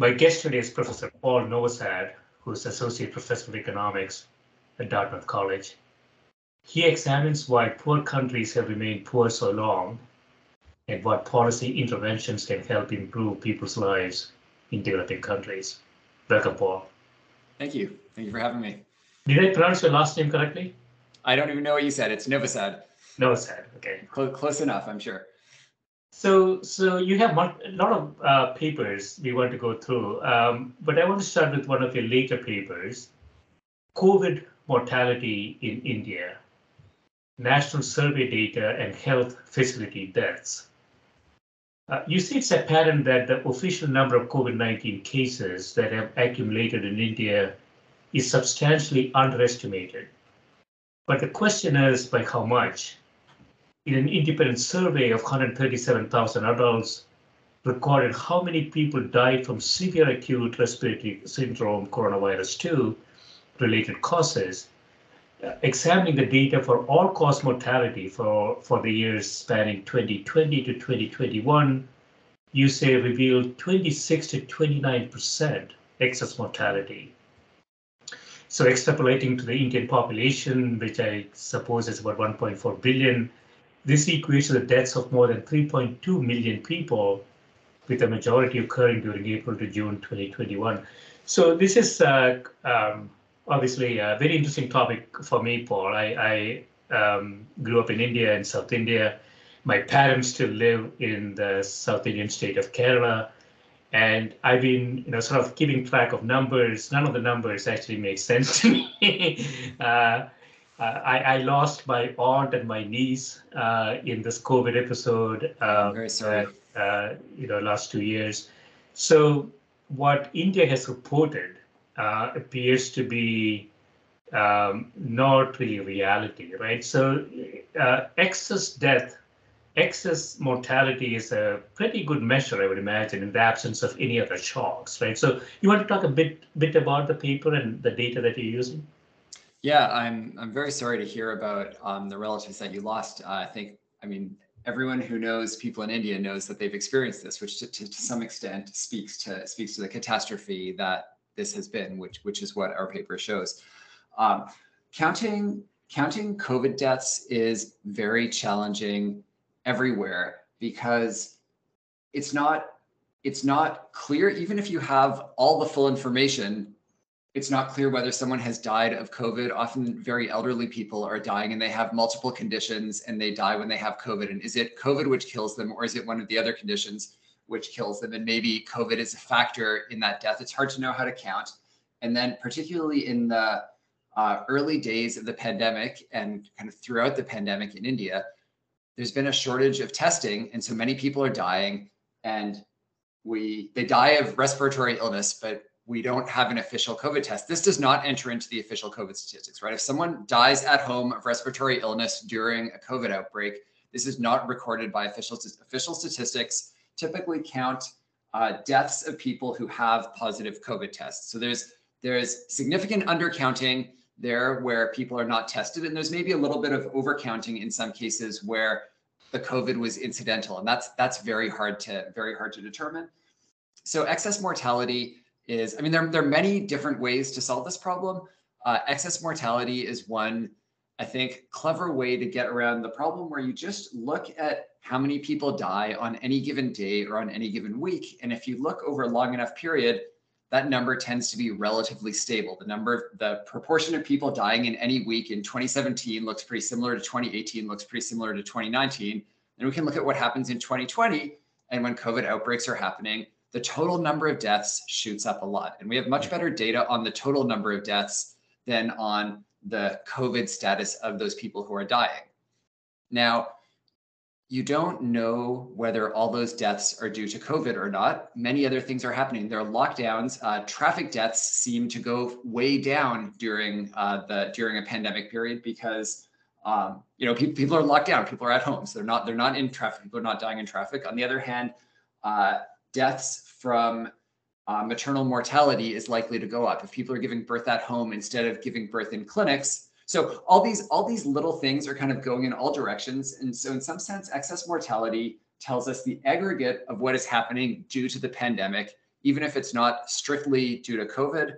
My guest today is Professor Paul Novosad, who's Associate Professor of Economics at Dartmouth College. He examines why poor countries have remained poor so long and what policy interventions can help improve people's lives in developing countries. Welcome, Paul. Thank you. Thank you for having me. Did I pronounce your last name correctly? I don't even know what you said. It's Novosad. Novosad, okay. Close, close enough, I'm sure. So, so you have a lot of uh, papers we want to go through, um, but I want to start with one of your later papers, COVID mortality in India, national survey data and health facility deaths. Uh, you see it's a pattern that the official number of COVID-19 cases that have accumulated in India is substantially underestimated. But the question is by how much? In an independent survey of 137,000 adults, recorded how many people died from severe acute respiratory syndrome, coronavirus 2 related causes. Uh, examining the data for all cause mortality for, for the years spanning 2020 to 2021, you say revealed 26 to 29% excess mortality. So extrapolating to the Indian population, which I suppose is about 1.4 billion, this equates to the deaths of more than 3.2 million people, with the majority occurring during April to June 2021. So this is uh, um, obviously a very interesting topic for me, Paul. I, I um, grew up in India and South India. My parents still live in the South Indian state of Kerala. And I've been, you know, sort of keeping track of numbers. None of the numbers actually make sense to me. uh, I, I, lost my aunt and my niece uh, in this COVID episode. Um, very sorry. Uh, you know, last two years. So what India has reported uh, appears to be um, not really reality, right? So uh, excess death, excess mortality is a pretty good measure, I would imagine, in the absence of any other shocks, right? So you want to talk a bit bit about the paper and the data that you're using? Yeah, I'm I'm very sorry to hear about um, the relatives that you lost. Uh, I think, I mean, everyone who knows people in India knows that they've experienced this, which to, to, to, some extent speaks to speaks to the catastrophe that this has been, which which is what our paper shows. Um, counting counting COVID deaths is very challenging everywhere because it's not it's not clear even if you have all the full information it's not clear whether someone has died of COVID. Often, very elderly people are dying and they have multiple conditions and they die when they have COVID. And is it COVID which kills them, or is it one of the other conditions which kills them? And maybe COVID is a factor in that death. It's hard to know how to count. And then, particularly in the uh, early days of the pandemic and kind of throughout the pandemic in India, there's been a shortage of testing. And so many people are dying and we they die of respiratory illness, but we don't have an official COVID test. This does not enter into the official COVID statistics, right? If someone dies at home of respiratory illness during a COVID outbreak, this is not recorded by official official statistics. Typically count uh, deaths of people who have positive COVID tests. So there's there's significant undercounting there where people are not tested, and there's maybe a little bit of overcounting in some cases where the COVID was incidental, and that's that's very hard to very hard to determine. So excess mortality is, I mean, there, there are many different ways to solve this problem. Uh, excess mortality is one, I think, clever way to get around the problem where you just look at how many people die on any given day or on any given week. And if you look over a long enough period, that number tends to be relatively stable. The number, of the proportion of people dying in any week in 2017 looks pretty similar to 2018, looks pretty similar to 2019. And we can look at what happens in 2020 and when COVID outbreaks are happening, the total number of deaths shoots up a lot. And we have much better data on the total number of deaths than on the COVID status of those people who are dying. Now, you don't know whether all those deaths are due to COVID or not. Many other things are happening. There are lockdowns. Uh, traffic deaths seem to go way down during uh, the during a pandemic period because um, you know pe- people are locked down. People are at home, so they're not they're not in traffic. People are not dying in traffic. On the other hand, uh, deaths from uh, maternal mortality is likely to go up if people are giving birth at home instead of giving birth in clinics so all these all these little things are kind of going in all directions. And so in some sense, excess mortality tells us the aggregate of what is happening due to the pandemic, even if it's not strictly due to COVID.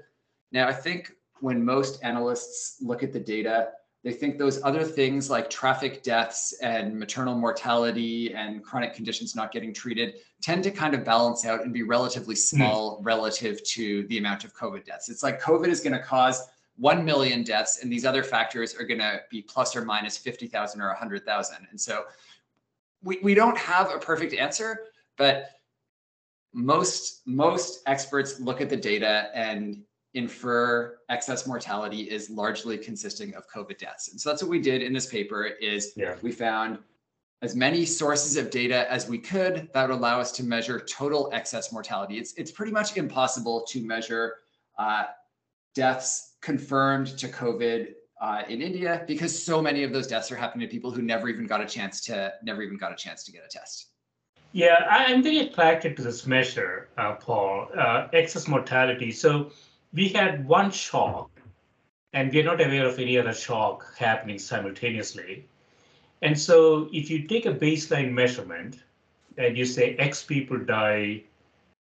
Now, I think when most analysts look at the data, they think those other things like traffic deaths and maternal mortality and chronic conditions not getting treated tend to kind of balance out and be relatively hmm. small mm. relative to the amount of COVID deaths. It's like COVID is going to cause 1 million deaths, and these other factors are going to be plus or minus 50,000 or 100,000. And so we, we don't have a perfect answer, but most most experts look at the data and infer excess mortality is largely consisting of COVID deaths. And so that's what we did in this paper is yeah. we found as many sources of data as we could that would allow us to measure total excess mortality. It's, it's pretty much impossible to measure uh, deaths confirmed to COVID uh, in India because so many of those deaths are happening to people who never even got a chance to never even got a chance to get a test. Yeah, I'm very attracted to this measure, uh, Paul, uh, excess mortality. So we had one shock, and we're not aware of any other shock happening simultaneously. And so if you take a baseline measurement and you say X people die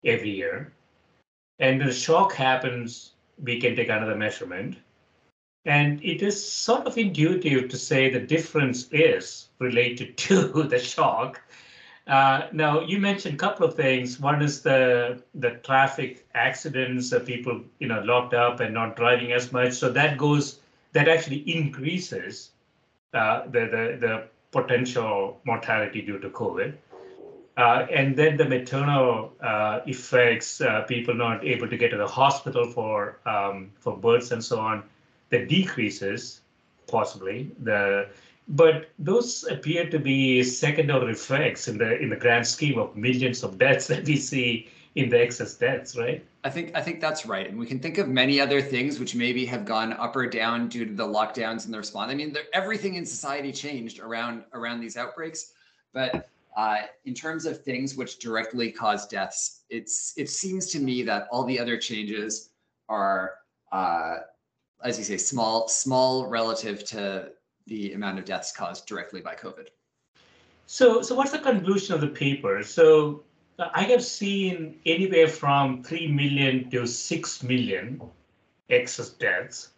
every year, and the shock happens we can take another measurement. And it is sort of intuitive to say the difference is related to the shock. Uh, now, you mentioned a couple of things. One is the the traffic accidents, uh, people you know locked up and not driving as much. So that goes that actually increases uh, the, the the potential mortality due to COVID. Uh, and then the maternal uh, effects, uh, people not able to get to the hospital for um, for births and so on, that decreases possibly the, but those appear to be second order effects in the in the grand scheme of millions of deaths that we see in the excess deaths, right? I think I think that's right, and we can think of many other things which maybe have gone up or down due to the lockdowns and the response. I mean, everything in society changed around around these outbreaks, but uh, in terms of things which directly cause deaths, it's it seems to me that all the other changes are, uh, as you say, small small relative to the amount of deaths caused directly by COVID. So, so what's the conclusion of the paper? So, I have seen anywhere from three million to six million excess deaths.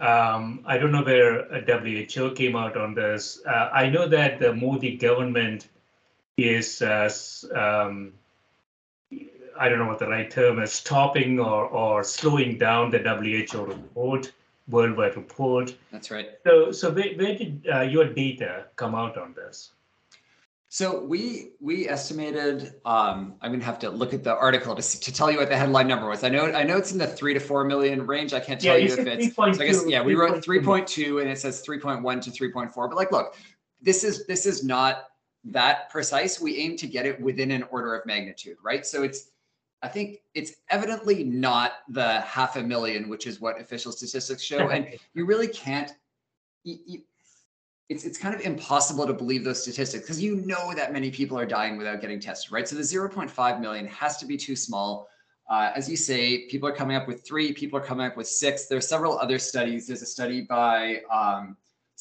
Um, I don't know where WHO came out on this. Uh, I know that the Modi government is uh, um, I don't know what the right term is, stopping or, or slowing down the WHO report, worldwide report. That's right. So, so where, where did uh, your data come out on this? So we we estimated. Um, I'm gonna have to look at the article to, to tell you what the headline number was. I know I know it's in the three to four million range. I can't tell yeah, you if it's. So I guess yeah, we wrote 3.2 and it says 3.1 to 3.4. But like, look, this is this is not that precise, we aim to get it within an order of magnitude, right? So it's I think it's evidently not the half a million, which is what official statistics show. and you really can't, you, you, it's, it's kind of impossible to believe those statistics because you know that many people are dying without getting tested, right? So the 0.5 million has to be too small. Uh, as you say, people are coming up with three, people are coming up with six. There's several other studies. There's a study by um,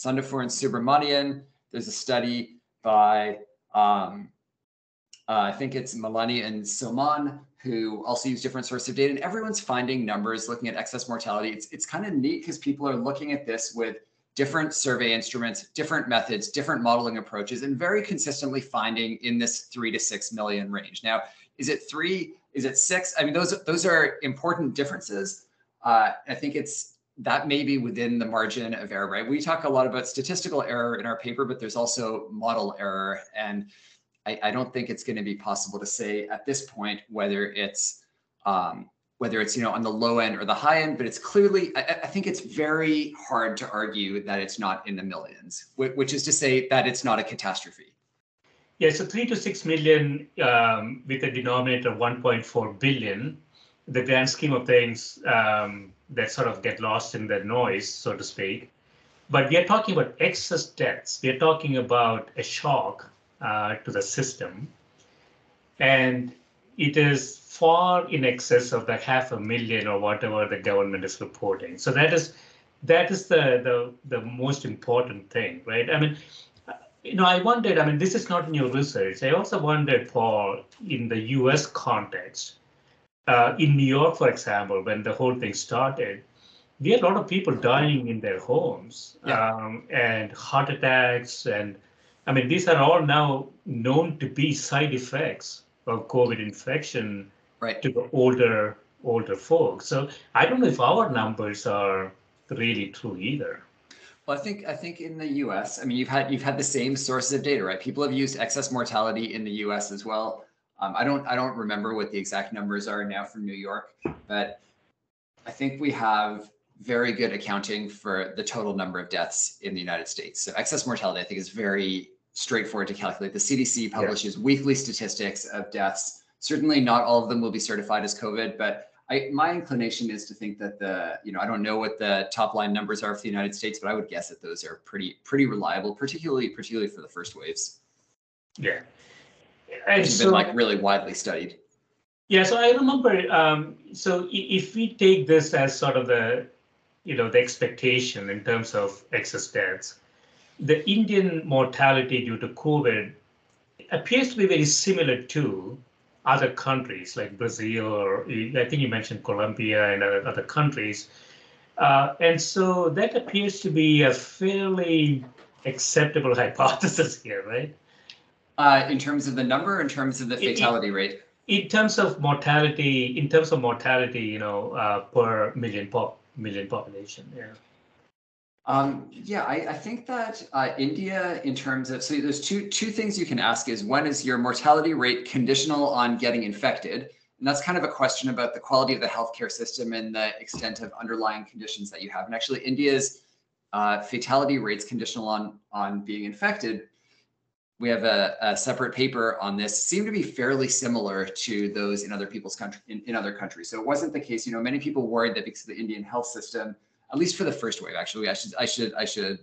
and Subramanian. There's a study by, um, uh, I think it's Malani and Soman, who also use different sources of data. And everyone's finding numbers, looking at excess mortality. It's, it's kind of neat because people are looking at this with different survey instruments, different methods, different modeling approaches, and very consistently finding in this three to six million range. Now, is it three? Is it six? I mean, those those are important differences. Uh, I think it's that may be within the margin of error, right? We talk a lot about statistical error in our paper, but there's also model error, and I, I don't think it's going to be possible to say at this point whether it's um, whether it's you know on the low end or the high end, but it's clearly I, I, think it's very hard to argue that it's not in the millions, which is to say that it's not a catastrophe. Yeah, so three to six million um, with a denominator of 1.4 billion. The grand scheme of things um, that sort of get lost in the noise, so to speak. But we are talking about excess deaths. We are talking about a shock uh, to the system, and it is far in excess of the half a million or whatever the government is reporting. So that is that is the the the most important thing, right? I mean, you know, I wondered. I mean, this is not in your research. I also wondered, Paul, in the U.S. context, uh, in New York, for example, when the whole thing started, we had a lot of people dying in their homes yeah. um, and heart attacks and I mean, these are all now known to be side effects of COVID infection right. to the older older folks. So I don't know if our numbers are really true either. Well, I think I think in the U.S., I mean, you've had you've had the same sources of data, right? People have used excess mortality in the U.S. as well. Um, I don't I don't remember what the exact numbers are now from New York, but I think we have very good accounting for the total number of deaths in the United States. So excess mortality, I think, is very straightforward to calculate. The CDC publishes yeah. weekly statistics of deaths certainly not all of them will be certified as COVID, but I, my inclination is to think that the, you know, I don't know what the top line numbers are for the United States, but I would guess that those are pretty, pretty reliable, particularly, particularly for the first waves. Yeah. And so, been like really widely studied. Yeah. So I remember, um, so if we take this as sort of the, you know, the expectation in terms of excess deaths, the Indian mortality due to COVID appears to be very similar to other countries like Brazil or I think you mentioned Colombia and other, other countries. Uh, and so that appears to be a fairly acceptable hypothesis here, right? Uh, in terms of the number, in terms of the fatality in, rate? In terms of mortality, in terms of mortality, you know, uh, per million pop million population, yeah. Um, yeah, I, I, think that uh, India, in terms of, so there's two two things you can ask is one is your mortality rate conditional on getting infected, and that's kind of a question about the quality of the healthcare system and the extent of underlying conditions that you have. And actually, India's uh, fatality rates conditional on on being infected. We have a, a, separate paper on this. Seem to be fairly similar to those in other people's country in, in other countries. So it wasn't the case. You know, many people worried that because of the Indian health system at least for the first wave. Actually, I should I should I should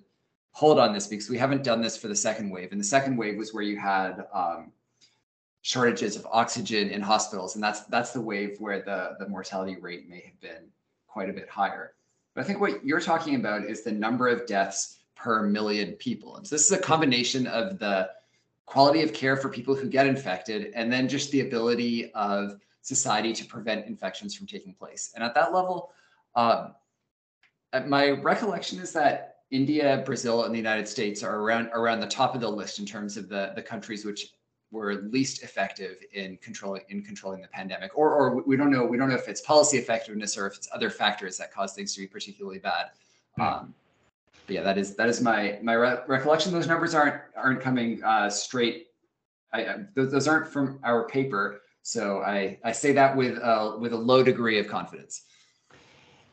hold on this because we haven't done this for the second wave. And the second wave was where you had um, shortages of oxygen in hospitals, and that's that's the wave where the the mortality rate may have been quite a bit higher. But I think what you're talking about is the number of deaths per million people. And so this is a combination of the quality of care for people who get infected, and then just the ability of society to prevent infections from taking place. And at that level, um, my recollection is that India, Brazil, and the United States are around around the top of the list in terms of the the countries which were least effective in controlling in controlling the pandemic. Or or we don't know we don't know if it's policy effectiveness or if it's other factors that cause things to be particularly bad. Mm. Um, but yeah, that is that is my my re- recollection. Those numbers aren't aren't coming uh, straight. I, I, those, those aren't from our paper, so I I say that with uh, with a low degree of confidence.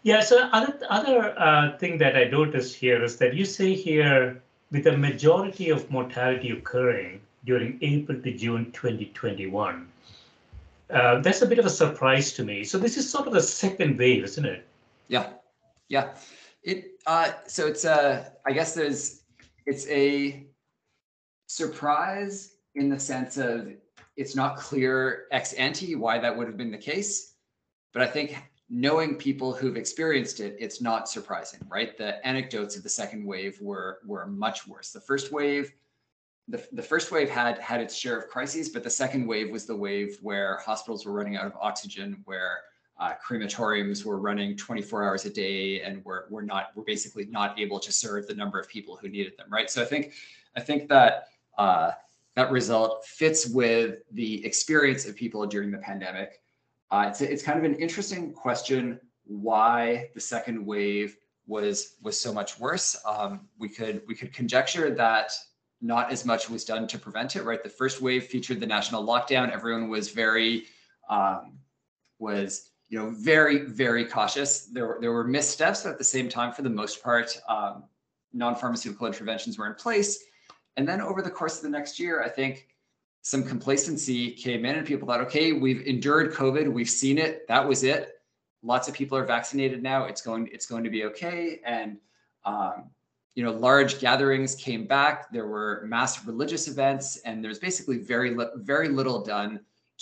Yeah, so other other uh, thing that I noticed here is that you say here with a majority of mortality occurring during April to June 2021. uh, that's a bit of a surprise to me. So this is sort of the second wave, isn't it? Yeah, yeah. It uh, so it's uh, I guess there's it's a surprise in the sense of it's not clear ex ante why that would have been the case, but I think knowing people who've experienced it, it's not surprising, right? The anecdotes of the second wave were were much worse. The first wave the, the first wave had had its share of crises, but the second wave was the wave where hospitals were running out of oxygen, where uh, crematoriums were running 24 hours a day, and were were not were basically not able to serve the number of people who needed them. Right. So I think I think that uh, that result fits with the experience of people during the pandemic. Uh, it's it's kind of an interesting question why the second wave was was so much worse. Um, we could we could conjecture that not as much was done to prevent it, right? The first wave featured the national lockdown. Everyone was very, um, was, you know, very, very cautious. There were, there were missteps, but at the same time, for the most part, um, non-pharmaceutical interventions were in place. And then over the course of the next year, I think some complacency came in and people thought, okay, we've endured COVID, we've seen it, that was it. Lots of people are vaccinated now. It's going, it's going to be okay. And um, you know, large gatherings came back. There were mass religious events, and there's basically very li- very little done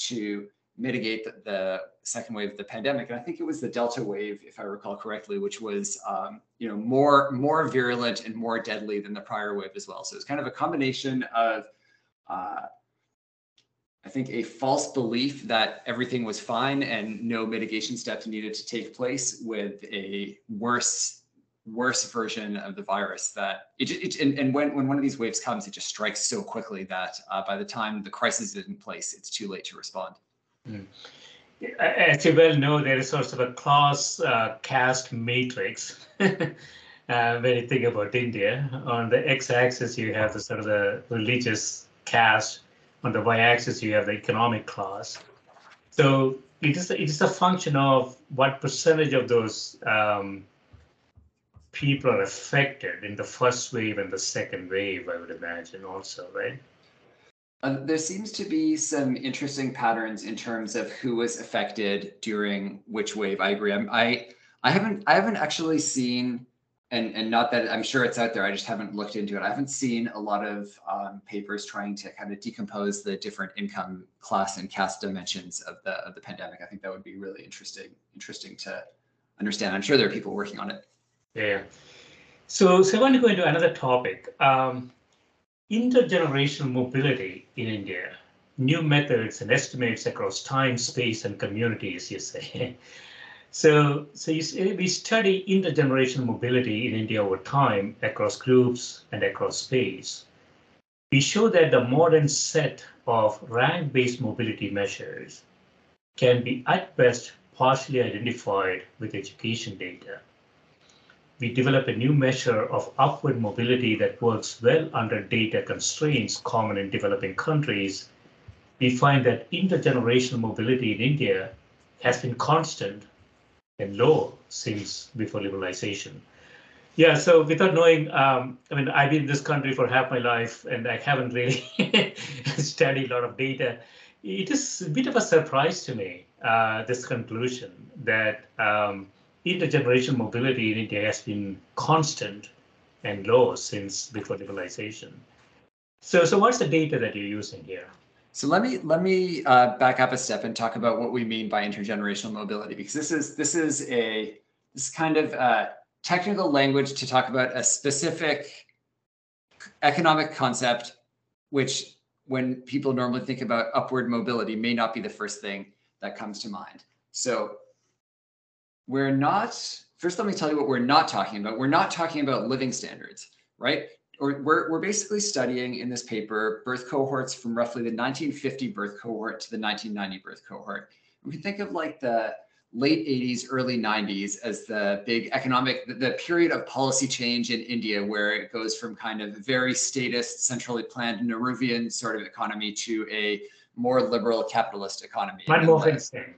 to mitigate the, the, second wave of the pandemic. And I think it was the Delta wave, if I recall correctly, which was um, you know more more virulent and more deadly than the prior wave as well. So it's kind of a combination of uh, I think a false belief that everything was fine and no mitigation steps needed to take place with a worse worse version of the virus that it, it and, and when, when one of these waves comes, it just strikes so quickly that uh, by the time the crisis is in place, it's too late to respond. Mm. As you well know, there is sort of a class uh, caste matrix. uh, when you think about India, on the x-axis you have the sort of the religious caste, on the y-axis you have the economic class. So it is it is a function of what percentage of those um, people are affected in the first wave and the second wave, I would imagine also, right? Uh, there seems to be some interesting patterns in terms of who was affected during which wave. I agree. I'm, I I haven't I haven't actually seen, and and not that I'm sure it's out there. I just haven't looked into it. I haven't seen a lot of um, papers trying to kind of decompose the different income class and caste dimensions of the of the pandemic. I think that would be really interesting interesting to understand. I'm sure there are people working on it. Yeah. So, so I want to go into another topic. Um, intergenerational mobility in India, new methods and estimates across time, space, and communities, you say. so, so you, we study intergenerational mobility in India over time across groups and across space. We show that the modern set of rank-based mobility measures can be at best partially identified with education data we develop a new measure of upward mobility that works well under data constraints common in developing countries, we find that intergenerational mobility in India has been constant and low since before liberalization. Yeah, so without knowing, um, I mean, I've been in this country for half my life and I haven't really studied a lot of data. It is a bit of a surprise to me, uh, this conclusion that um, intergenerational mobility in India has been constant and low since before liberalization. So, so what's the data that you're using here? So let me let me uh, back up a step and talk about what we mean by intergenerational mobility, because this is this is a this kind of uh, technical language to talk about a specific economic concept, which when people normally think about upward mobility may not be the first thing that comes to mind. So we're not, first let me tell you what we're not talking about. We're not talking about living standards, right? Or we're, we're basically studying in this paper birth cohorts from roughly the 1950 birth cohort to the 1990 birth cohort. We can think of like the late 80s, early 90s as the big economic, the, the period of policy change in India, where it goes from kind of very statist, centrally planned Nehruvian sort of economy to a more liberal capitalist economy. Manmohan Singh.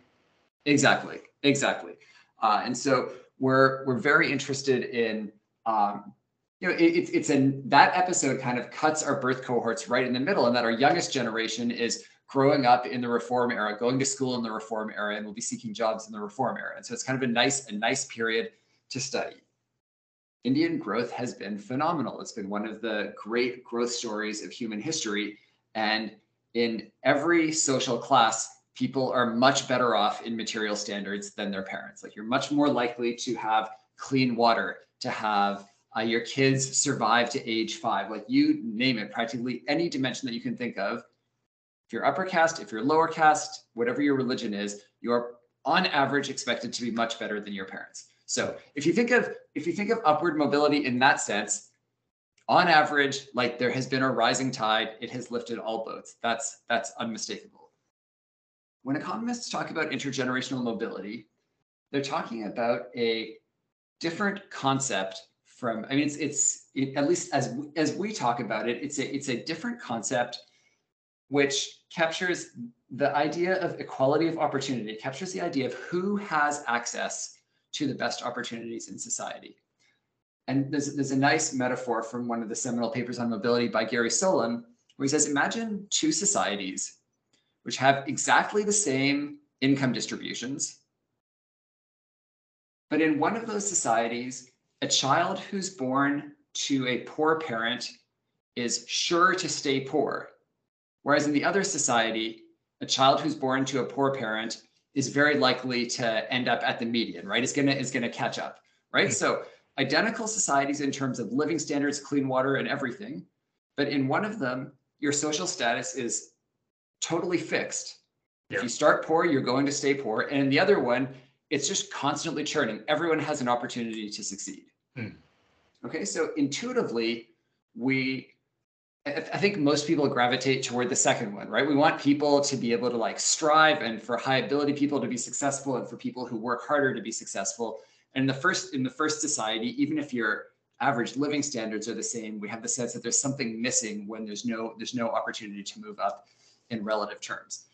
Exactly, exactly. Uh, and so we're we're very interested in um, you know it, it's it's in that episode kind of cuts our birth cohorts right in the middle, and that our youngest generation is growing up in the reform era, going to school in the reform era, and will be seeking jobs in the reform era. And so it's kind of a nice, a nice period to study. Indian growth has been phenomenal. It's been one of the great growth stories of human history. And in every social class, people are much better off in material standards than their parents. Like you're much more likely to have clean water, to have uh, your kids survive to age five, like you name it, practically any dimension that you can think of. If you're upper caste, if you're lower caste, whatever your religion is, you are on average expected to be much better than your parents. So if you think of if you think of upward mobility in that sense, on average, like there has been a rising tide, it has lifted all boats. That's that's unmistakable. When economists talk about intergenerational mobility, they're talking about a different concept from i mean it's it's it, at least as as we talk about it it's a it's a different concept which captures the idea of equality of opportunity. It captures the idea of who has access to the best opportunities in society. And there's, there's a nice metaphor from one of the seminal papers on mobility by gary solon where he says imagine two societies which have exactly the same income distributions but in one of those societies a child who's born to a poor parent is sure to stay poor. Whereas in the other society, a child who's born to a poor parent is very likely to end up at the median, right? Is gonna is gonna catch up, right? Hmm. So identical societies in terms of living standards, clean water, and everything. But in one of them, your social status is totally fixed. Yeah. If you start poor, you're going to stay poor. And in the other one, it's just constantly churning. Everyone has an opportunity to succeed. Mm. Okay, so intuitively, we, I think most people gravitate toward the second one, right? We want people to be able to like strive and for high ability people to be successful and for people who work harder to be successful. And in the first, in the first society, even if your average living standards are the same, we have the sense that there's something missing when there's no, there's no opportunity to move up in relative terms.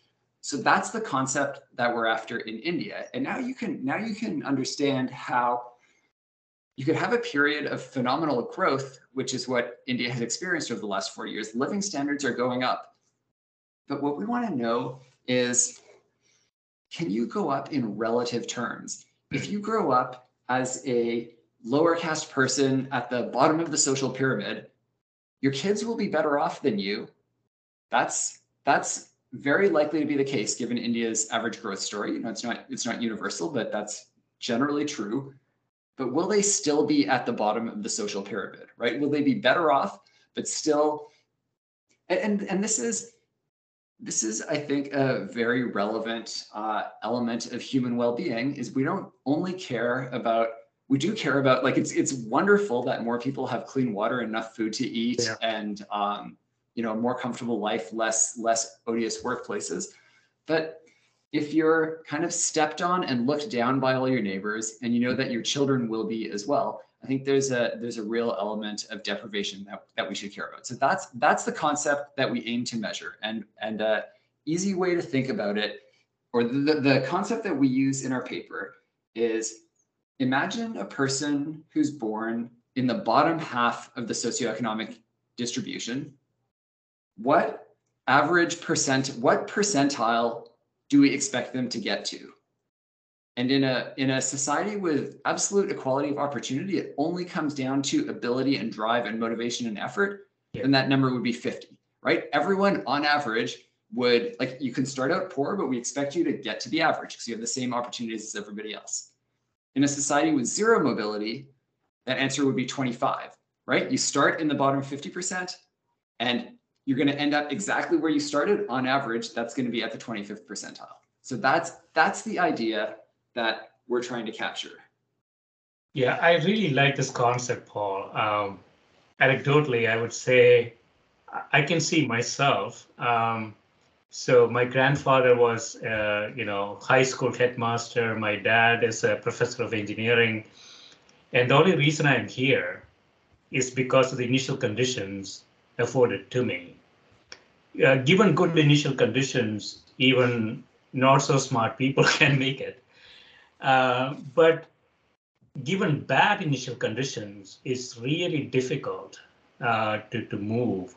So that's the concept that we're after in India. And now you can now you can understand how you could have a period of phenomenal growth, which is what India has experienced over the last four years. Living standards are going up. But what we want to know is can you go up in relative terms? If you grow up as a lower caste person at the bottom of the social pyramid, your kids will be better off than you. That's that's very likely to be the case given India's average growth story. You know, it's not it's not universal, but that's generally true. But will they still be at the bottom of the social pyramid, right? Will they be better off, but still? And and, and this is this is, I think, a very relevant uh, element of human well-being. Is we don't only care about we do care about like it's it's wonderful that more people have clean water, enough food to eat, yeah. and um, you know, more comfortable life, less less odious workplaces. But if you're kind of stepped on and looked down by all your neighbors, and you know that your children will be as well, I think there's a there's a real element of deprivation that, that we should care about. So that's that's the concept that we aim to measure. And and a easy way to think about it, or the, the concept that we use in our paper is imagine a person who's born in the bottom half of the socioeconomic distribution what average percent, what percentile do we expect them to get to? And in a in a society with absolute equality of opportunity, it only comes down to ability and drive and motivation and effort. Yeah. And that number would be 50, right? Everyone on average would like you can start out poor, but we expect you to get to the average because you have the same opportunities as everybody else. In a society with zero mobility, that answer would be 25, right? You start in the bottom 50% and you're going to end up exactly where you started on average that's going to be at the 25th percentile. So that's that's the idea that we're trying to capture. Yeah i really like this concept paul. Um, anecdotally i would say i can see myself um, so my grandfather was uh, you know high school headmaster my dad is a professor of engineering and the only reason i'm here is because of the initial conditions afforded to me. Uh, given good initial conditions, even not so smart people can make it. Uh, but given bad initial conditions, it's really difficult uh, to, to move.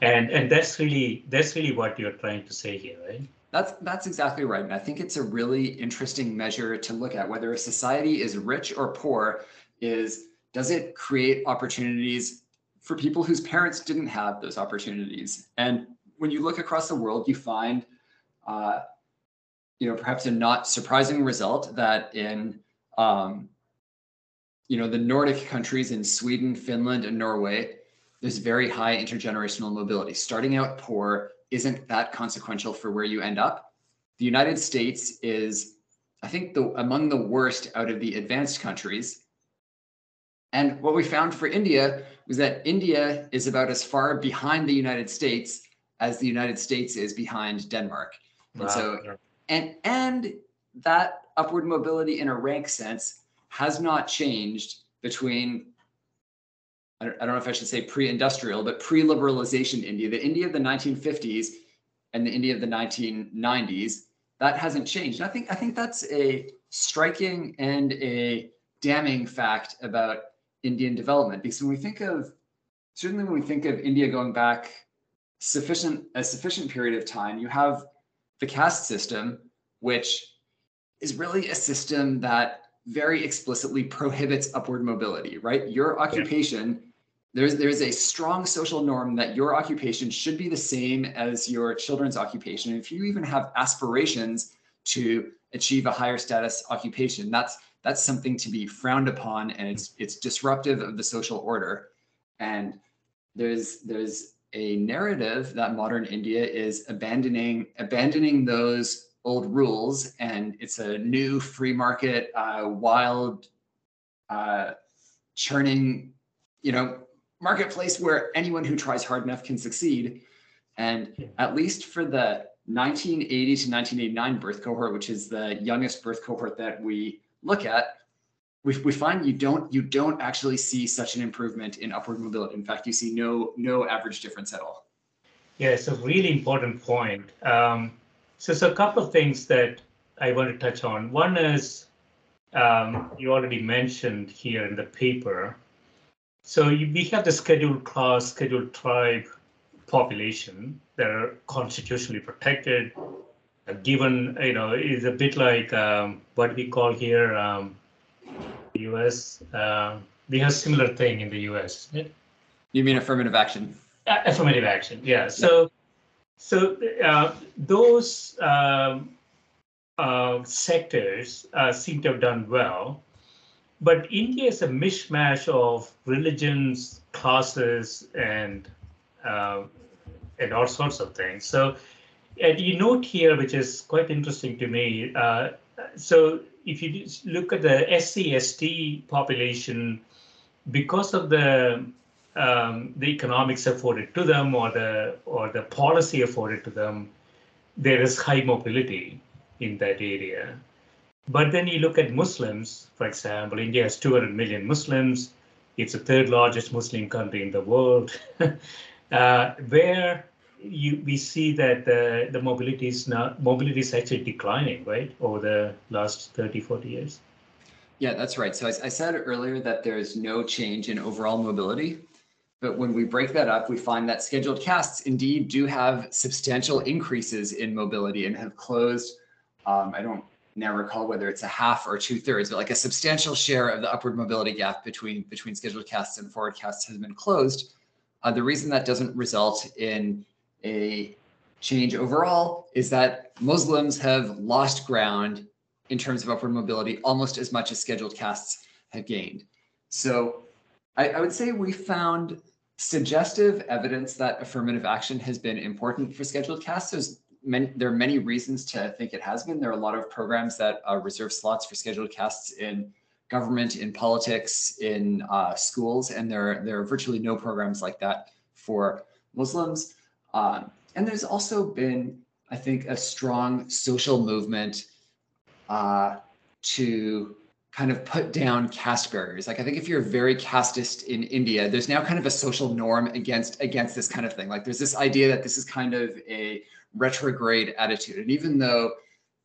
and and that's really that's really what you're trying to say here right that's that's exactly right and i think it's a really interesting measure to look at whether a society is rich or poor is does it create opportunities for people whose parents didn't have those opportunities and when you look across the world you find uh, you know perhaps a not surprising result that in um, you know the nordic countries in sweden finland and norway there's very high intergenerational mobility. Starting out poor isn't that consequential for where you end up. The United States is, I think, the among the worst out of the advanced countries. And what we found for India was that India is about as far behind the United States as the United States is behind Denmark. And wow. so, and and that upward mobility in a rank sense has not changed between I don't, I don't know if I should say pre-industrial, but pre-liberalization India, the India of the 1950s and the India of the 1990s, that hasn't changed. I think I think that's a striking and a damning fact about Indian development because when we think of certainly when we think of India going back sufficient a sufficient period of time, you have the caste system, which is really a system that very explicitly prohibits upward mobility, right? Your occupation there's there's a strong social norm that your occupation should be the same as your children's occupation. If you even have aspirations to achieve a higher status occupation, that's that's something to be frowned upon, and it's it's disruptive of the social order. And there's there's a narrative that modern India is abandoning abandoning those old rules, and it's a new free market, uh, wild, uh, churning, you know, marketplace where anyone who tries hard enough can succeed. And at least for the 1980 to 1989 birth cohort, which is the youngest birth cohort that we look at, we, we find you don't you don't actually see such an improvement in upward mobility. In fact, you see no no average difference at all. Yeah, it's a really important point. Um, so, so a couple of things that I want to touch on. One is um, you already mentioned here in the paper so you, we have the scheduled class, scheduled tribe population that are constitutionally protected. Given, you know, is a bit like um, what we call here um, U.S. Uh, we have similar thing in the U.S. You mean affirmative action? Uh, affirmative action, yeah. So, so uh, those um, uh, sectors uh, seem to have done well but India is a mishmash of religions, classes, and uh, and all sorts of things. So, and you note here, which is quite interesting to me. Uh, so, if you look at the SC/ST population, because of the um, the economics afforded to them, or the or the policy afforded to them, there is high mobility in that area. But then you look at Muslims, for example, India has 200 million Muslims. It's the third largest Muslim country in the world, uh, where you we see that the, the mobility is not mobility is actually declining, right, over the last 30, 40 years. Yeah, that's right. So I, I said earlier that there's no change in overall mobility. But when we break that up, we find that scheduled castes indeed do have substantial increases in mobility and have closed. Um, I don't now recall whether it's a half or two thirds, but like a substantial share of the upward mobility gap between between scheduled castes and forward castes has been closed. Uh, the reason that doesn't result in a change overall is that Muslims have lost ground in terms of upward mobility almost as much as scheduled castes have gained. So I, I would say we found suggestive evidence that affirmative action has been important for scheduled castes. Many, there are many reasons to think it has been. There are a lot of programs that uh, reserve slots for scheduled castes in government, in politics, in uh, schools, and there, there are virtually no programs like that for Muslims. Um, and there's also been, I think, a strong social movement uh, to kind of put down caste barriers. Like I think if you're very casteist in India, there's now kind of a social norm against against this kind of thing. Like there's this idea that this is kind of a retrograde attitude. And even though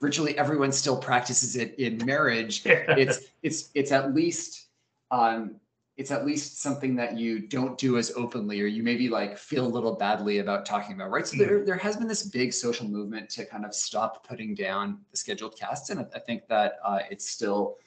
virtually everyone still practices it in marriage, it's it's it's at least um, it's at least something that you don't do as openly or you maybe like feel a little badly about talking about right so there, there has been this big social movement to kind of stop putting down the scheduled castes and i think that uh, it's still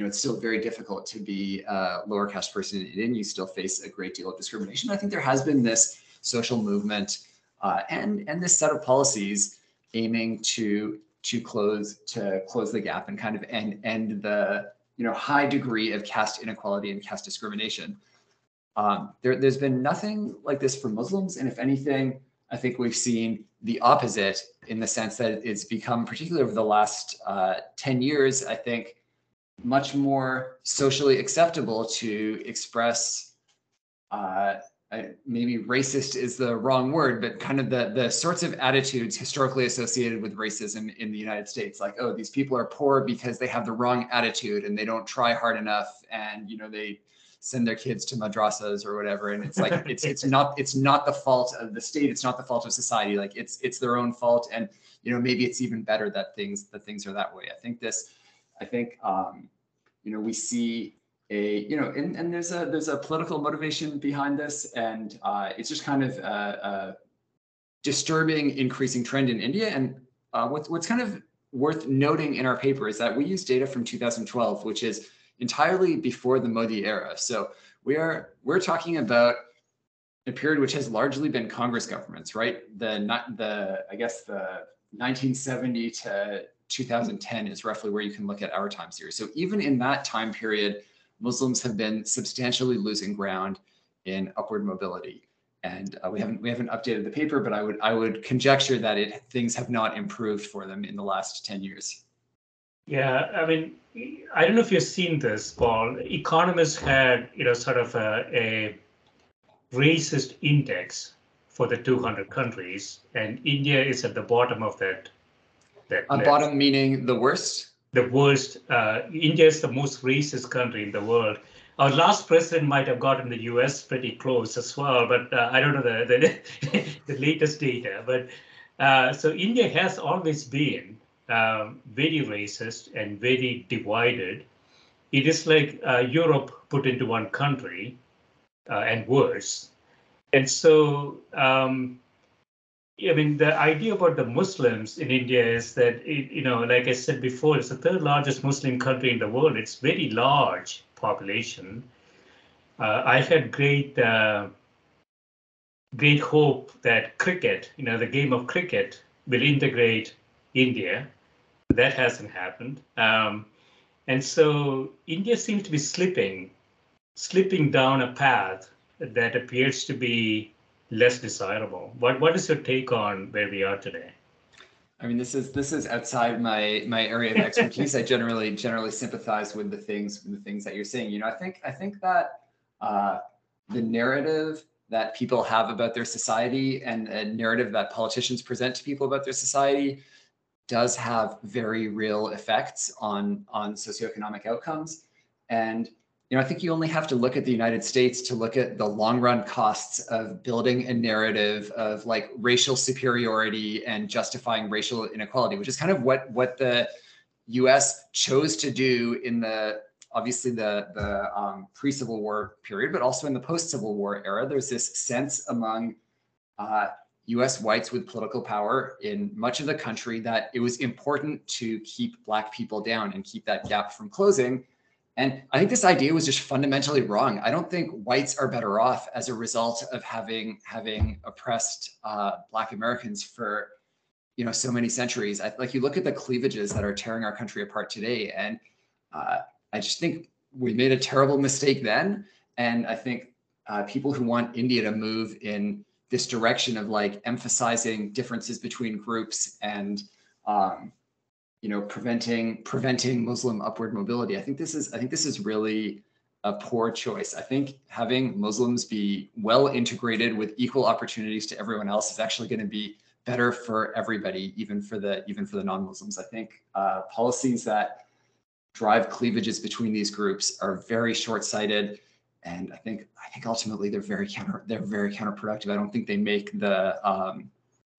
you know it's still very difficult to be a lower caste person in India. You still face a great deal of discrimination. I think there has been this social movement uh, and and this set of policies aiming to to close to close the gap and kind of end end the you know high degree of caste inequality and caste discrimination. Um, there, there's been nothing like this for Muslims, and if anything, I think we've seen the opposite in the sense that it's become, particularly over the last uh, 10 years, I think, much more socially acceptable to express uh, maybe racist is the wrong word, but kind of the the sorts of attitudes historically associated with racism in the United States, like oh these people are poor because they have the wrong attitude and they don't try hard enough, and you know they send their kids to madrasas or whatever, and it's like it's it's not it's not the fault of the state, it's not the fault of society, like it's it's their own fault, and you know maybe it's even better that things that things are that way. I think this, I think um, you know we see a you know and, and there's a there's a political motivation behind this and uh, it's just kind of a, a, disturbing increasing trend in India. And uh, what's what's kind of worth noting in our paper is that we use data from 2012 which is entirely before the Modi era. So we are we're talking about a period which has largely been Congress governments right? The not the I guess the 1970 to 2010 is roughly where you can look at our time series. So even in that time period Muslims have been substantially losing ground in upward mobility. And uh, we haven't we haven't updated the paper, but I would I would conjecture that it things have not improved for them in the last 10 years. Yeah, I mean, I don't know if you've seen this, Paul. Economists had, you know, sort of a, a racist index for the 200 countries, and India is at the bottom of that. That uh, bottom meaning the worst the worst. Uh, India is the most racist country in the world. Our last president might have gotten the U.S. pretty close as well, but uh, I don't know the the, the latest data. But uh, so India has always been um, very racist and very divided. It is like uh, Europe put into one country uh, and worse. And so um, I mean, the idea about the Muslims in India is that, it, you know, like I said before, it's the third largest Muslim country in the world. It's very large population. Uh, I had great, uh, great hope that cricket, you know, the game of cricket will integrate India. That hasn't happened. Um, and so India seems to be slipping, slipping down a path that appears to be less desirable. What what is your take on where we are today? I mean, this is this is outside my my area of expertise. I generally generally sympathize with the things the things that you're saying. You know, I think I think that uh, the narrative that people have about their society and a narrative that politicians present to people about their society does have very real effects on on socioeconomic outcomes. And you know, I think you only have to look at the United States to look at the long run costs of building a narrative of like racial superiority and justifying racial inequality, which is kind of what what the U.S. chose to do in the obviously the the um, pre Civil War period, but also in the post Civil War era. There's this sense among uh, US whites with political power in much of the country that it was important to keep Black people down and keep that gap from closing. And I think this idea was just fundamentally wrong. I don't think whites are better off as a result of having having oppressed uh, Black Americans for you know so many centuries. I, like you look at the cleavages that are tearing our country apart today, and uh, I just think we made a terrible mistake then. And I think uh, people who want India to move in this direction of like emphasizing differences between groups and um, you know preventing preventing muslim upward mobility. I think this is i think this is really a poor choice. I think having muslims be well integrated with equal opportunities to everyone else is actually going to be better for everybody even for the even for the non-muslims. I think uh, policies that drive cleavages between these groups are very short-sighted and i think i think ultimately they're very counter they're very counterproductive. I don't think they make the um,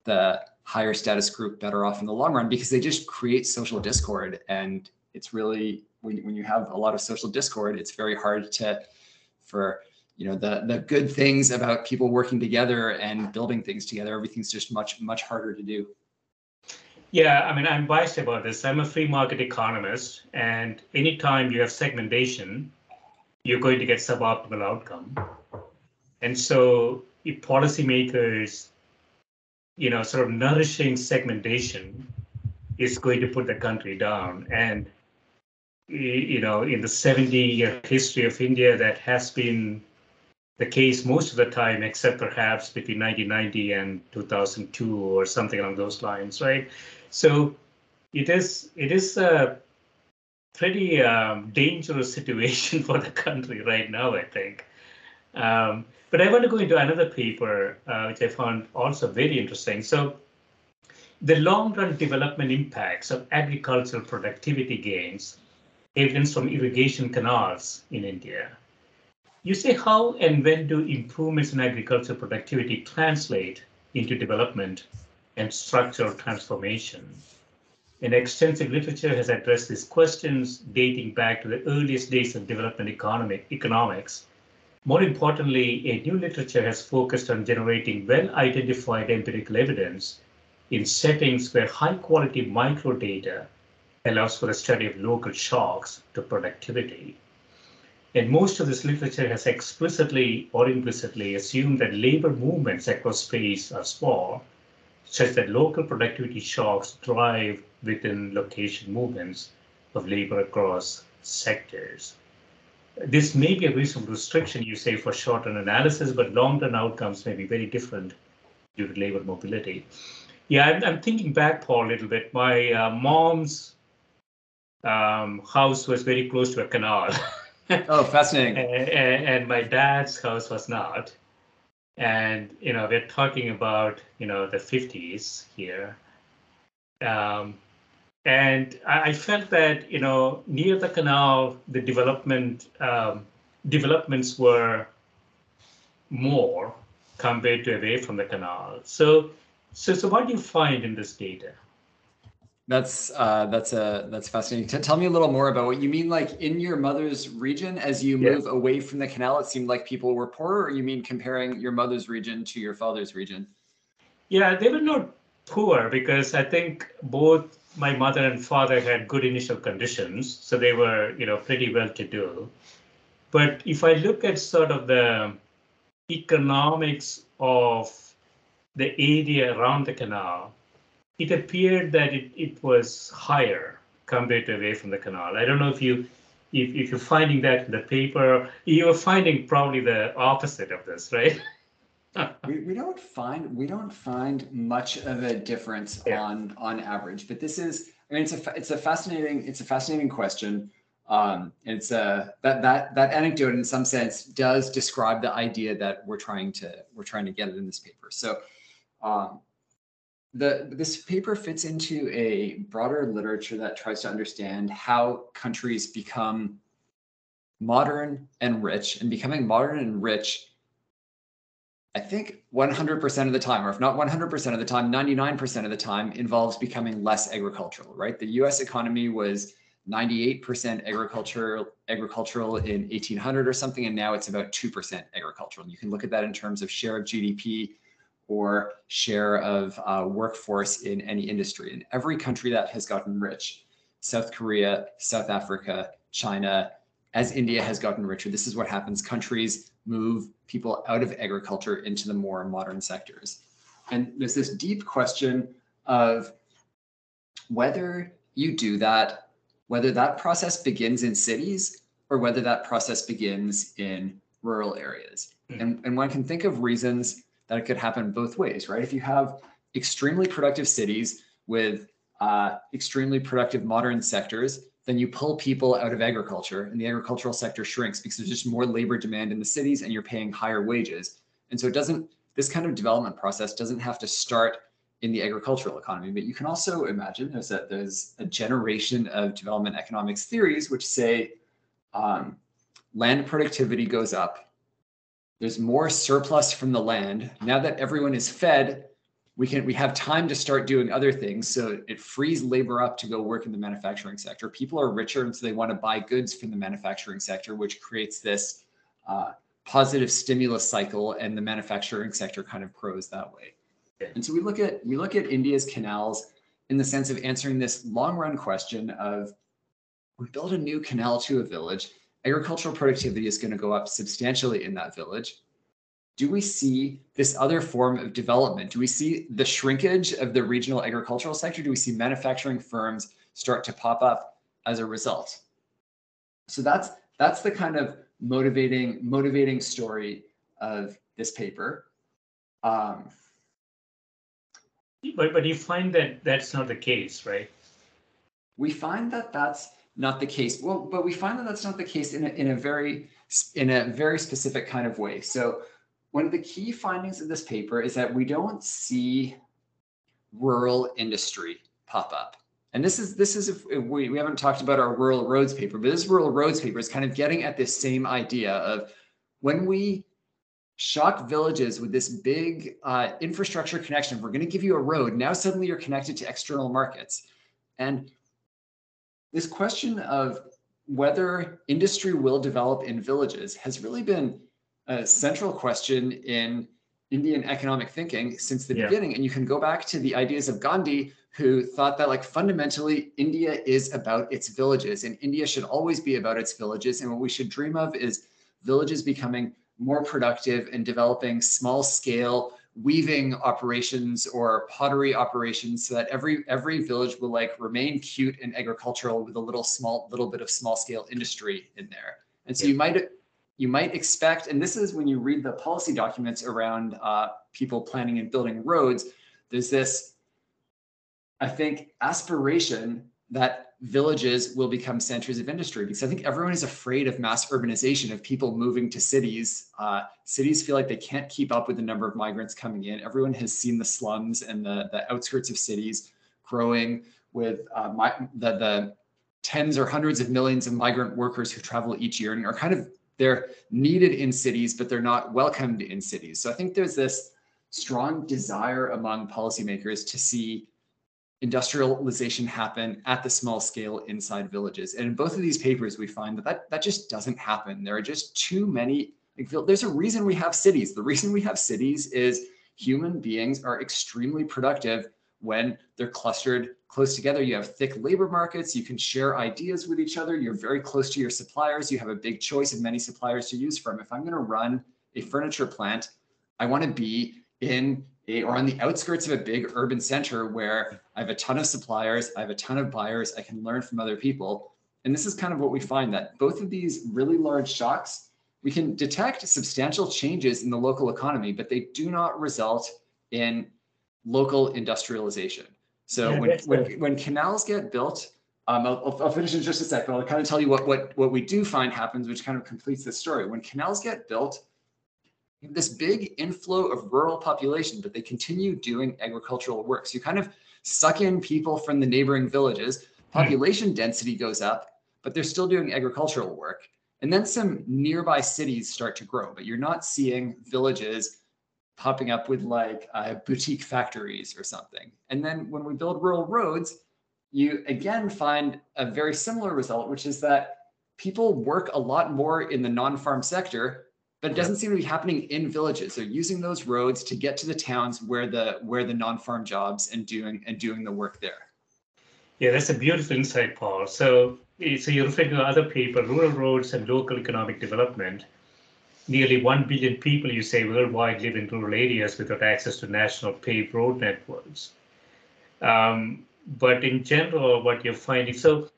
the higher status group better off in the long run because they just create social discord and it's really when, when you have a lot of social discord it's very hard to for you know the the good things about people working together and building things together. Everything's just much much harder to do. Yeah, I mean, I'm biased about this. I'm a free market economist, and anytime you have segmentation, you're going to get suboptimal outcome. And so, if policymakers, you know, sort of nourishing segmentation is going to put the country down. And you know, in the 70-year history of India, that has been the case most of the time, except perhaps between 1990 and 2002 or something along those lines, right? So it is it is a pretty um, dangerous situation for the country right now, I think. Um, but I want to go into another paper, uh, which I found also very interesting. So the long-run development impacts of agricultural productivity gains, evidence from irrigation canals in India. You say how and when do improvements in agricultural productivity translate into development and structural transformation. An extensive literature has addressed these questions dating back to the earliest days of development economic, economics. More importantly, a new literature has focused on generating well-identified empirical evidence in settings where high-quality microdata allows for the study of local shocks to productivity. And most of this literature has explicitly or implicitly assumed that labor movements across space are small such that local productivity shocks drive within location movements of labor across sectors. This may be a reasonable restriction, you say, for short-term analysis, but long-term outcomes may be very different due to labor mobility. Yeah, I'm, I'm thinking back, Paul, a little bit. My uh, mom's um, house was very close to a canal. oh, fascinating. and, and my dad's house was not and you know we're talking about you know the 50s here um, and I, felt that you know near the canal the development um, developments were more compared to away from the canal so so so what do you find in this data that's uh, that's a that's fascinating. T- tell me a little more about what you mean. Like in your mother's region, as you move away from the canal, it seemed like people were poorer. Or you mean comparing your mother's region to your father's region? Yeah, they were not poor because I think both my mother and father had good initial conditions, so they were you know pretty well to do. But if I look at sort of the economics of the area around the canal, it appeared that it, it was higher compared to away from the canal. I don't know if you if, if you're finding that in the paper, you're finding probably the opposite of this, right? we, we don't find we don't find much of a difference yeah. on on average, but this is I mean it's a it's a fascinating it's a fascinating question. Um, it's a that that that anecdote in some sense does describe the idea that we're trying to we're trying to get it in this paper. So um, the this paper fits into a broader literature that tries to understand how countries become modern and rich and becoming modern and rich i think 100% of the time or if not 100% of the time 99% of the time involves becoming less agricultural right the us economy was 98% agricultural agricultural in 1800 or something and now it's about 2% agricultural and you can look at that in terms of share of gdp or share of uh, workforce in any industry. In every country that has gotten rich, South Korea, South Africa, China, as India has gotten richer, this is what happens. Countries move people out of agriculture into the more modern sectors. And there's this deep question of whether you do that, whether that process begins in cities or whether that process begins in rural areas. Mm. And, and one can think of reasons that it could happen both ways, right? If you have extremely productive cities with uh, extremely productive modern sectors, then you pull people out of agriculture and the agricultural sector shrinks because there's just more labor demand in the cities and you're paying higher wages. And so it doesn't, this kind of development process doesn't have to start in the agricultural economy, but you can also imagine there's a, there's a generation of development economics theories which say um, land productivity goes up there's more surplus from the land. Now that everyone is fed, we can we have time to start doing other things. So it frees labor up to go work in the manufacturing sector. People are richer, and so they want to buy goods from the manufacturing sector, which creates this uh, positive stimulus cycle and the manufacturing sector kind of grows that way. And so we look at we look at India's canals in the sense of answering this long run question of we build a new canal to a village, agricultural productivity is going to go up substantially in that village. Do we see this other form of development? Do we see the shrinkage of the regional agricultural sector? Do we see manufacturing firms start to pop up as a result? So that's that's the kind of motivating motivating story of this paper. Um, but but you find that that's not the case, right? We find that that's not the case. Well, but we find that that's not the case in a, in a very in a very specific kind of way. So one of the key findings of this paper is that we don't see rural industry pop up. And this is this is we, we haven't talked about our rural roads paper, but this rural roads paper is kind of getting at this same idea of when we shock villages with this big uh, infrastructure connection, we're going to give you a road. Now suddenly you're connected to external markets. And this question of whether industry will develop in villages has really been a central question in Indian economic thinking since the yeah. beginning. And you can go back to the ideas of Gandhi, who thought that, like, fundamentally, India is about its villages, and India should always be about its villages. And what we should dream of is villages becoming more productive and developing small scale weaving operations or pottery operations so that every every village will like remain cute and agricultural with a little small little bit of small scale industry in there and so yeah. you might you might expect, and this is when you read the policy documents around uh, people planning and building roads, there's this, I think, aspiration that villages will become centers of industry because I think everyone is afraid of mass urbanization, of people moving to cities. Uh, cities feel like they can't keep up with the number of migrants coming in. Everyone has seen the slums and the, the outskirts of cities growing with uh, my, the, the tens or hundreds of millions of migrant workers who travel each year and are kind of they're needed in cities, but they're not welcomed in cities. So I think there's this strong desire among policymakers to see industrialization happen at the small scale inside villages. And in both of these papers, we find that that, that just doesn't happen. There are just too many. Like, there's a reason we have cities. The reason we have cities is human beings are extremely productive when they're clustered close together. You have thick labor markets. You can share ideas with each other. You're very close to your suppliers. You have a big choice of many suppliers to use from. If I'm going to run a furniture plant, I want to be in a, or on the outskirts of a big urban center where I have a ton of suppliers, I have a ton of buyers, I can learn from other people. And this is kind of what we find that both of these really large shocks, we can detect substantial changes in the local economy, but they do not result in local industrialization. So yeah, when, when, when canals get built, um, I'll, I'll, finish in just a sec, but I'll kind of tell you what, what, what we do find happens, which kind of completes this story. When canals get built, this big inflow of rural population, but they continue doing agricultural work. So you kind of suck in people from the neighboring villages, hmm. population density goes up, but they're still doing agricultural work. And then some nearby cities start to grow, but you're not seeing villages popping up with like uh, boutique factories or something. And then when we build rural roads, you again find a very similar result, which is that people work a lot more in the non-farm sector, but it doesn't seem to be happening in villages. They're using those roads to get to the towns where the where the non-farm jobs and doing and doing the work there. Yeah, that's a beautiful insight, Paul. So, so you're referring to other paper, rural roads and local economic development nearly 1 billion people, you say, worldwide live in rural areas without access to national paved road networks. Um, but in general, what you're finding, so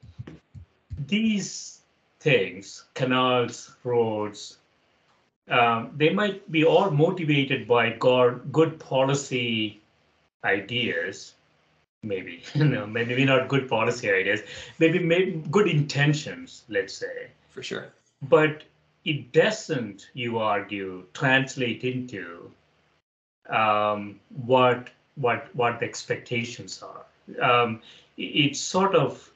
these things, canals, roads, um, they might be all motivated by good policy ideas, maybe, you know, maybe not good policy ideas, maybe, maybe good intentions, let's say. For sure. But it doesn't, you argue, translate into um, what what what the expectations are. Um, it's sort of,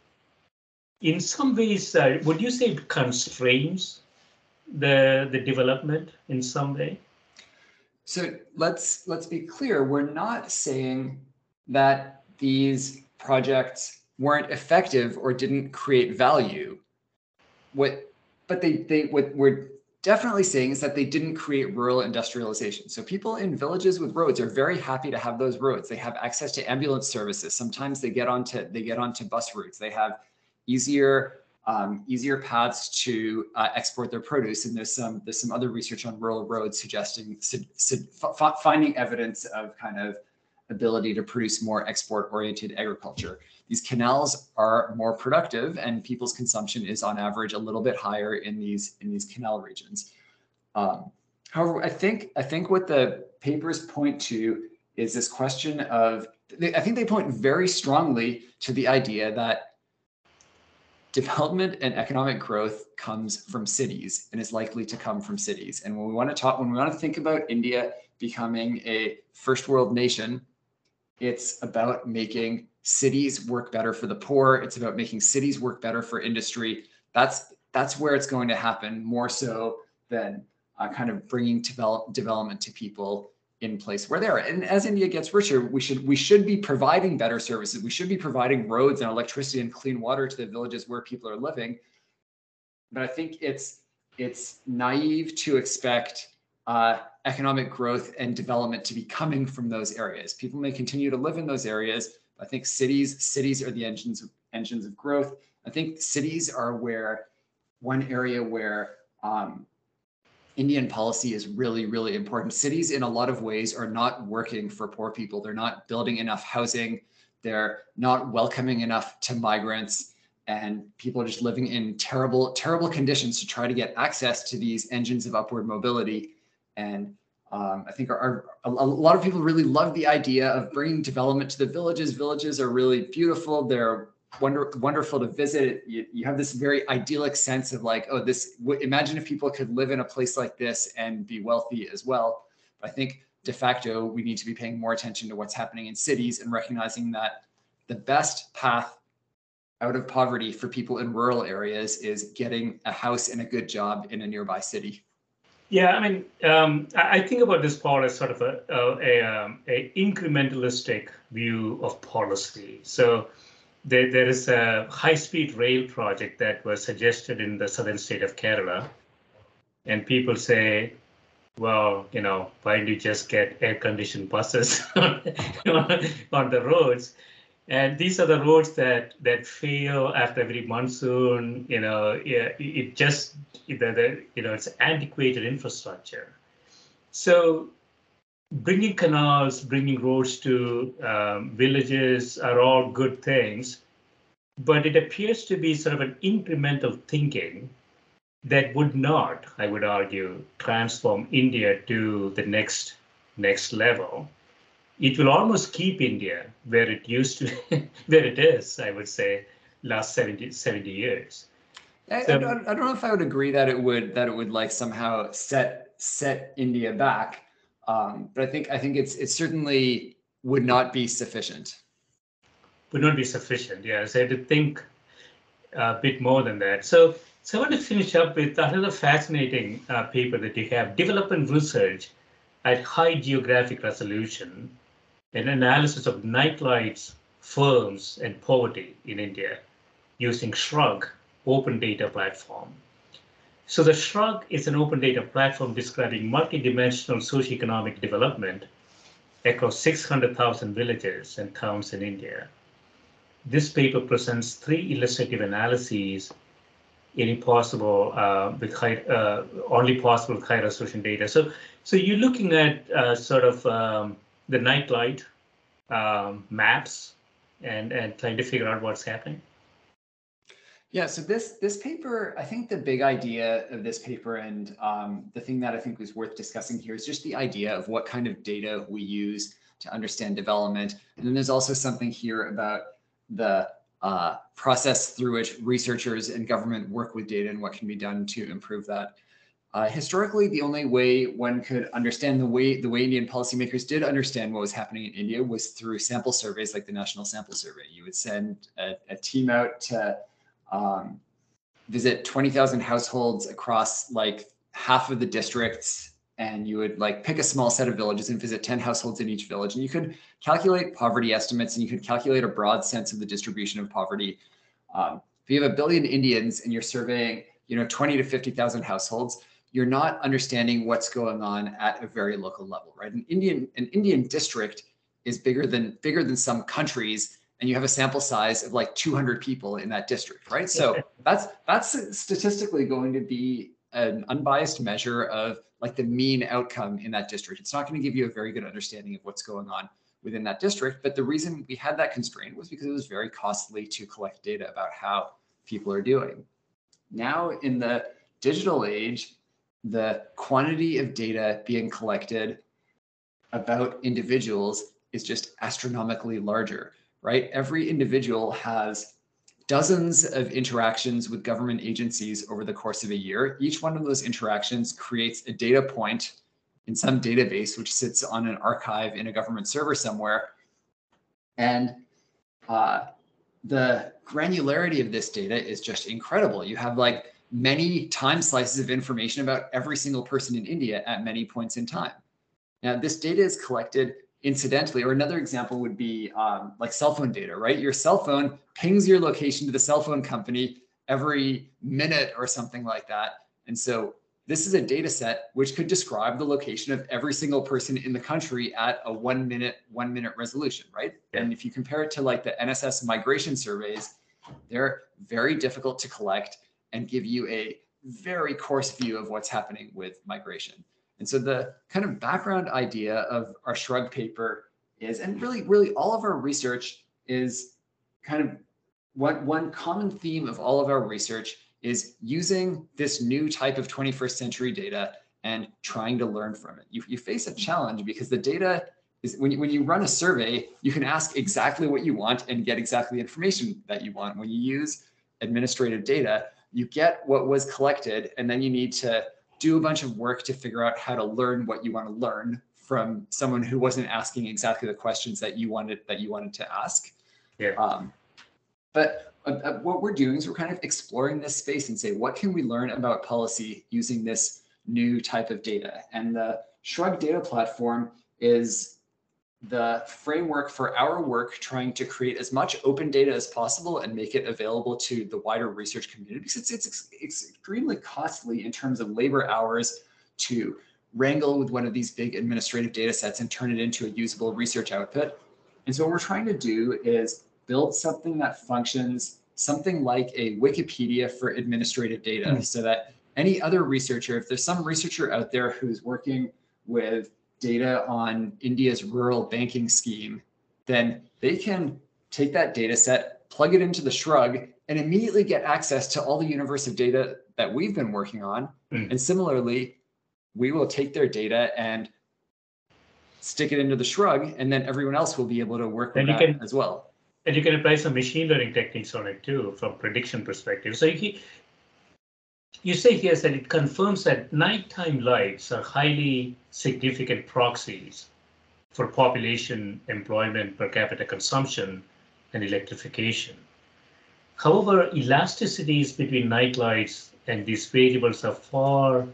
in some ways, uh, would you say it constrains the the development in some way? So let's let's be clear. We're not saying that these projects weren't effective or didn't create value. What but they they what we're definitely saying is that they didn't create rural industrialization. So people in villages with roads are very happy to have those roads. They have access to ambulance services. Sometimes they get onto they get onto bus routes. They have easier um, easier paths to uh, export their produce. And there's some there's some other research on rural roads suggesting su su finding evidence of kind of ability to produce more export oriented agriculture. These canals are more productive and people's consumption is on average a little bit higher in these in these canal regions. Um, however, I think I think what the papers point to is this question of I think they point very strongly to the idea that development and economic growth comes from cities and is likely to come from cities. And when we want to talk, when we want to think about India becoming a first world nation, it's about making cities work better for the poor. It's about making cities work better for industry. That's that's where it's going to happen more so than uh, kind of bringing develop, development to people in place where they are. And as India gets richer, we should we should be providing better services. We should be providing roads and electricity and clean water to the villages where people are living. But I think it's it's naive to expect uh, economic growth and development to be coming from those areas. People may continue to live in those areas. I think cities cities are the engines of, engines of growth. I think cities are where one area where um, Indian policy is really, really important. Cities, in a lot of ways, are not working for poor people. They're not building enough housing. They're not welcoming enough to migrants. And people are just living in terrible, terrible conditions to try to get access to these engines of upward mobility. And um, I think our, our, a, lot of people really love the idea of bringing development to the villages. Villages are really beautiful. They're wonder, wonderful to visit. You, you have this very idyllic sense of like, oh, this. Imagine if people could live in a place like this and be wealthy as well. But I think de facto, we need to be paying more attention to what's happening in cities and recognizing that the best path out of poverty for people in rural areas is getting a house and a good job in a nearby city. Yeah, I mean, um, I think about this, Paul, as sort of a, a, a, um, a incrementalistic view of policy. So there, there is a high-speed rail project that was suggested in the southern state of Kerala. And people say, well, you know, why don't you just get air-conditioned buses on, on the roads? And these are the roads that that fail after every monsoon. You know, it, it just the, the you know it's antiquated infrastructure. So bringing canals, bringing roads to um, villages are all good things, but it appears to be sort of an incremental thinking that would not, I would argue, transform India to the next next level. It will almost keep India where it used to, where it is, I would say, last 70, 70 years. I, so, I, don't, I don't know if I would agree that it would that it would like somehow set set India back um, but I think I think it's it certainly would not be sufficient. Would not be sufficient. Yeah, so I had to think a bit more than that. So so I want to finish up with another fascinating uh, paper that you have: development research at high geographic resolution, an analysis of nightlights, firms, and poverty in India using Shrug open data platform. So the Shrug is an open data platform describing multidimensional socioeconomic development across 600,000 villages and towns in India. This paper presents three illustrative analyses any possible uh, with high, uh, only possible with high resolution data. So, so you're looking at uh, sort of um, the nightlight um, maps and and trying to figure out what's happening. Yeah, so this this paper, I think the big idea of this paper and um, the thing that I think was worth discussing here is just the idea of what kind of data we use to understand development. And then there's also something here about the uh, process through which researchers and government work with data and what can be done to improve that. Uh, historically, the only way one could understand the way the way Indian policymakers did understand what was happening in India was through sample surveys like the National Sample Survey. You would send a, a team out to um, visit 20,000 households across like half of the districts and you would like pick a small set of villages and visit 10 households in each village and you could calculate poverty estimates and you could calculate a broad sense of the distribution of poverty um, if you have a billion indians and you're surveying you know 20 to 50000 households you're not understanding what's going on at a very local level, right? An Indian an Indian district is bigger than bigger than some countries, and you have a sample size of like 200 people in that district, right? So that's that's statistically going to be an unbiased measure of like the mean outcome in that district. It's not going to give you a very good understanding of what's going on within that district. But the reason we had that constraint was because it was very costly to collect data about how people are doing. Now, in the digital age, the quantity of data being collected about individuals is just astronomically larger, right? Every individual has dozens of interactions with government agencies over the course of a year. Each one of those interactions creates a data point in some database, which sits on an archive in a government server somewhere. And uh, the granularity of this data is just incredible. You have like many time slices of information about every single person in India at many points in time. Now, this data is collected incidentally, or another example would be um, like cell phone data, right? Your cell phone pings your location to the cell phone company every minute or something like that. And so this is a data set which could describe the location of every single person in the country at a one minute, one minute resolution, right? Yeah. And if you compare it to like the NSS migration surveys, they're very difficult to collect and give you a very coarse view of what's happening with migration. And so the kind of background idea of our shrug paper is, and really, really all of our research is kind of what one common theme of all of our research is using this new type of 21st century data and trying to learn from it. You, you face a challenge because the data is when you, when you run a survey, you can ask exactly what you want and get exactly the information that you want. When you use administrative data, you get what was collected and then you need to do a bunch of work to figure out how to learn what you want to learn from someone who wasn't asking exactly the questions that you wanted that you wanted to ask. Yeah. Um, but uh, uh, what we're doing is we're kind of exploring this space and say, what can we learn about policy using this new type of data? And the Shrug data platform is the framework for our work trying to create as much open data as possible and make it available to the wider research community because it's, it's, it's extremely costly in terms of labor hours to wrangle with one of these big administrative data sets and turn it into a usable research output. And so what we're trying to do is build something that functions something like a Wikipedia for administrative data mm. so that any other researcher, if there's some researcher out there who's working with data on India's rural banking scheme, then they can take that data set, plug it into the Shrug, and immediately get access to all the universe of data that we've been working on. Mm. And similarly, we will take their data and stick it into the Shrug, and then everyone else will be able to work with that can, as well. And you can apply some machine learning techniques on it too, from prediction perspective. So he, you say here that it confirms that nighttime lights are highly significant proxies for population, employment, per capita consumption, and electrification. However, elasticities between night lights and these variables are far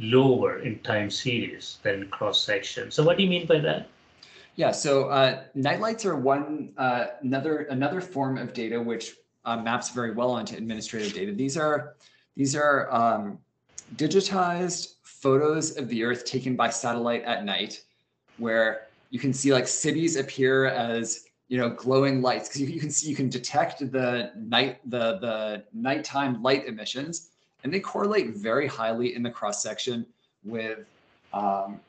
lower in time series than cross section. So what do you mean by that? Yeah, so uh, night lights are one uh, another another form of data which uh, maps very well onto administrative data. These are these are um, digitized photos of the Earth taken by satellite at night, where you can see like cities appear as you know glowing lights because you, you, can see you can detect the night the the nighttime light emissions, and they correlate very highly in the cross section with um,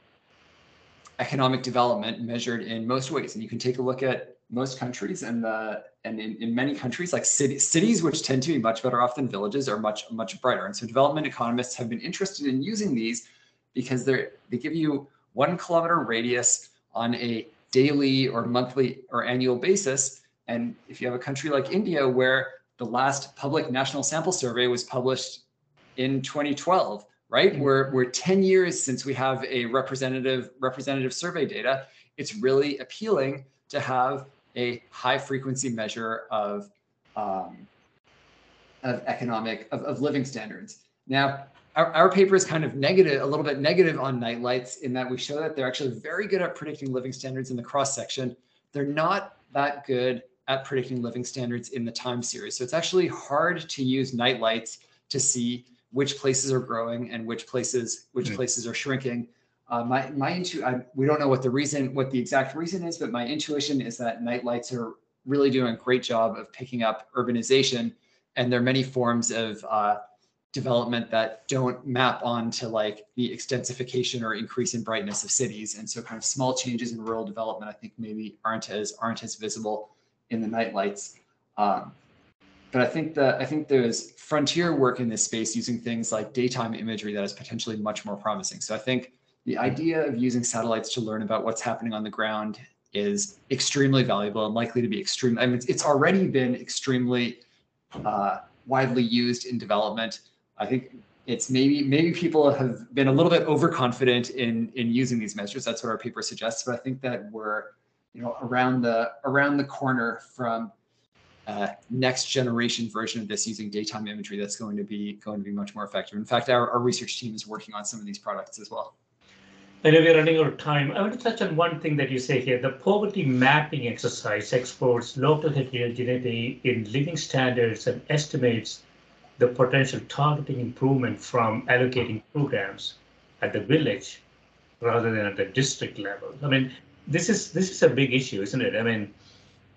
economic development measured in most ways. And you can take a look at most countries and the and in, in many countries like city, cities which tend to be much better off than villages are much much brighter. And so development economists have been interested in using these because they're they give you one kilometer radius on a daily or monthly or annual basis. And if you have a country like india where the last public national sample survey was published in 2012 right? Mm-hmm. we're, we're 10 years since we have a representative representative survey data. It's really appealing to have a high frequency measure of um, of economic of, of living standards. Now, our, our paper is kind of negative, a little bit negative on night lights in that we show that they're actually very good at predicting living standards in the cross section. They're not that good at predicting living standards in the time series. So it's actually hard to use night lights to see which places are growing and which places which mm-hmm. places are shrinking. Uh, my my intu- I, we don't know what the reason what the exact reason is, but my intuition is that night lights are really doing a great job of picking up urbanization, and there are many forms of uh, development that don't map onto like the extensification or increase in brightness of cities. And so kind of small changes in rural development i think maybe aren't as aren't as visible in the night lights. Um, but i think that i think there's frontier work in this space using things like daytime imagery that is potentially much more promising. So i think the idea of using satellites to learn about what's happening on the ground is extremely valuable and likely to be extreme i mean it's, it's already been extremely uh, widely used in development I think it's maybe maybe people have been a little bit overconfident in in using these measures. That's what our paper suggests. But I think that we're you know around the around the corner from uh, next generation version of this using daytime imagery that's going to be going to be much more effective. In fact, our, our research team is working on some of these products as well. I know we're running out of time. I want to touch on one thing that you say here. The poverty mapping exercise explores local heterogeneity in living standards and estimates the potential targeting improvement from allocating programs at the village rather than at the district level. I mean, this is this is a big issue, isn't it? I mean,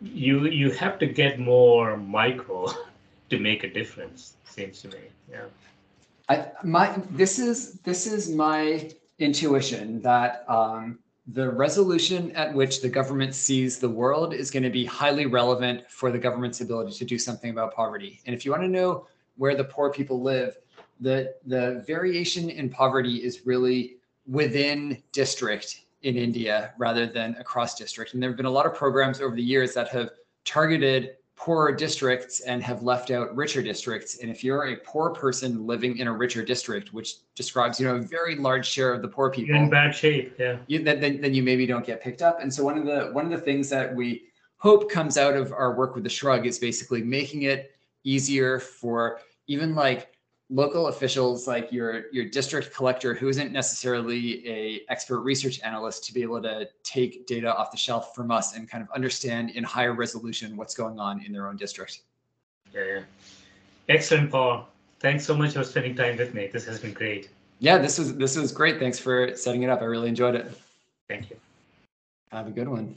you you have to get more micro to make a difference. Seems to me, yeah. I my this is this is my intuition that um, the resolution at which the government sees the world is going to be highly relevant for the government's ability to do something about poverty. And if you want to know where the poor people live, the the variation in poverty is really within district in India rather than across district. And there have been a lot of programs over the years that have targeted poorer districts and have left out richer districts. And if you're a poor person living in a richer district, which describes you know a very large share of the poor people, you're in bad shape. Yeah. You, then, then, then you maybe don't get picked up. And so one of the one of the things that we hope comes out of our work with the shrug is basically making it easier for even like local officials like your your district collector who isn't necessarily a expert research analyst to be able to take data off the shelf from us and kind of understand in higher resolution what's going on in their own district. Yeah, yeah. excellent paul. Thanks so much for spending time with me. This has been great. Yeah this was this was great. Thanks for setting it up. I really enjoyed it. Thank you. Have a good one